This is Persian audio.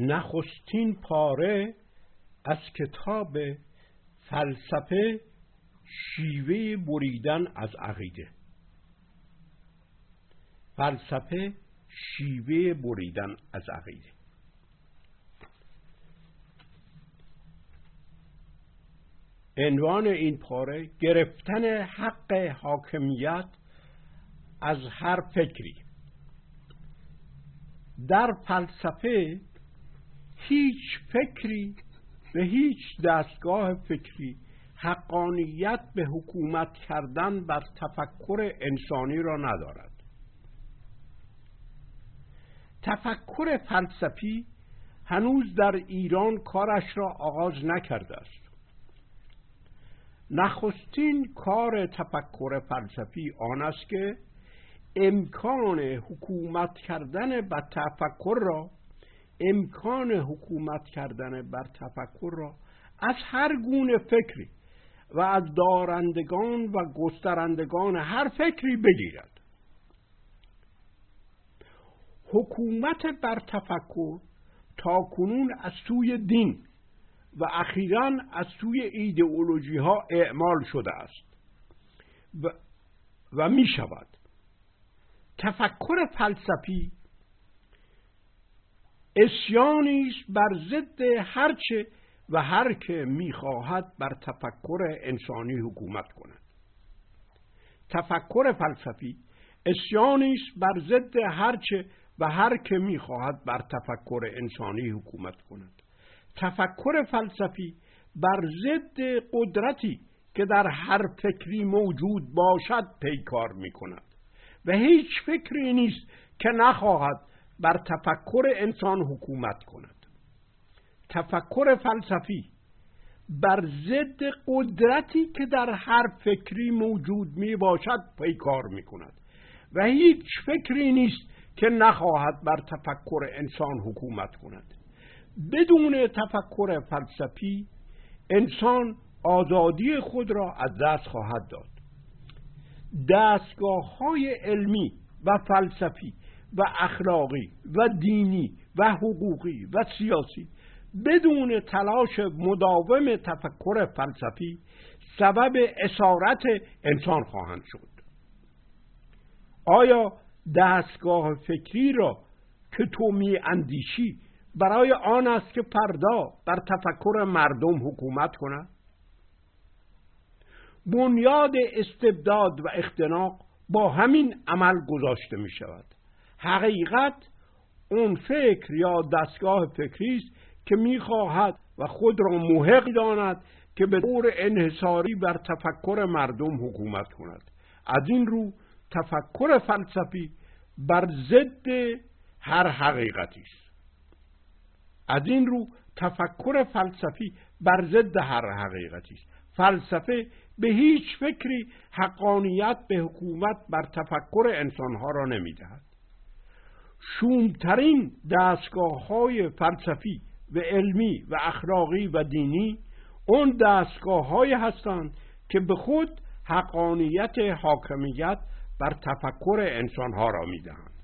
نخستین پاره از کتاب فلسفه شیوه بریدن از عقیده. فلسفه شیوه بریدن از عقیده. عنوان این پاره گرفتن حق حاکمیت از هر فکری. در فلسفه هیچ فکری به هیچ دستگاه فکری حقانیت به حکومت کردن بر تفکر انسانی را ندارد. تفکر فلسفی هنوز در ایران کارش را آغاز نکرده است. نخستین کار تفکر فلسفی آن است که امکان حکومت کردن بر تفکر را امکان حکومت کردن بر تفکر را از هر گونه فکری و از دارندگان و گسترندگان هر فکری بگیرد. حکومت بر تفکر تا کنون از سوی دین و اخیرا از سوی ایدئولوژی ها اعمال شده است و, و می شود تفکر فلسفی اسیانی است بر ضد هرچه و هر که می‌خواهد بر تفکر انسانی حکومت کند. تفکر فلسفی اسیانی است بر ضد هرچه و هر که می‌خواهد بر تفکر انسانی حکومت کند. تفکر فلسفی بر ضد قدرتی که در هر فکری موجود باشد پیکار می کند و هیچ فکری نیست که نخواهد بر تفکر انسان حکومت کند. تفکر فلسفی بر ضد قدرتی که در هر فکری موجود می باشد پیکار می کند و هیچ فکری نیست که نخواهد بر تفکر انسان حکومت کند. بدون تفکر فلسفی انسان آزادی خود را از دست خواهد داد. دستگاه های علمی و فلسفی و اخلاقی و دینی و حقوقی و سیاسی بدون تلاش مداوم تفکر فلسفی سبب اسارت انسان خواهند شد. آیا دستگاه فکری را که تو می اندیشی برای آن است که فردا بر تفکر مردم حکومت کند؟ بنیاد استبداد و اختناق با همین عمل گذاشته می شود حقیقت اون فکر یا دستگاه فکری است که می‌خواهد و خود را محق داند که به طور انحصاری بر تفکر مردم حکومت کند. از این رو تفکر فلسفی بر ضد هر حقیقتی است. از این رو تفکر فلسفی بر ضد هر حقیقتی است. فلسفه به هیچ فکری حقانیت به حکومت بر تفکر انسانها را نمی‌دهد. شومترین دستگاه های فلسفی و علمی و اخلاقی و دینی اون دستگاه های هستند که به خود حقانیت حاکمیت بر تفکر انسانها را می‌دهند.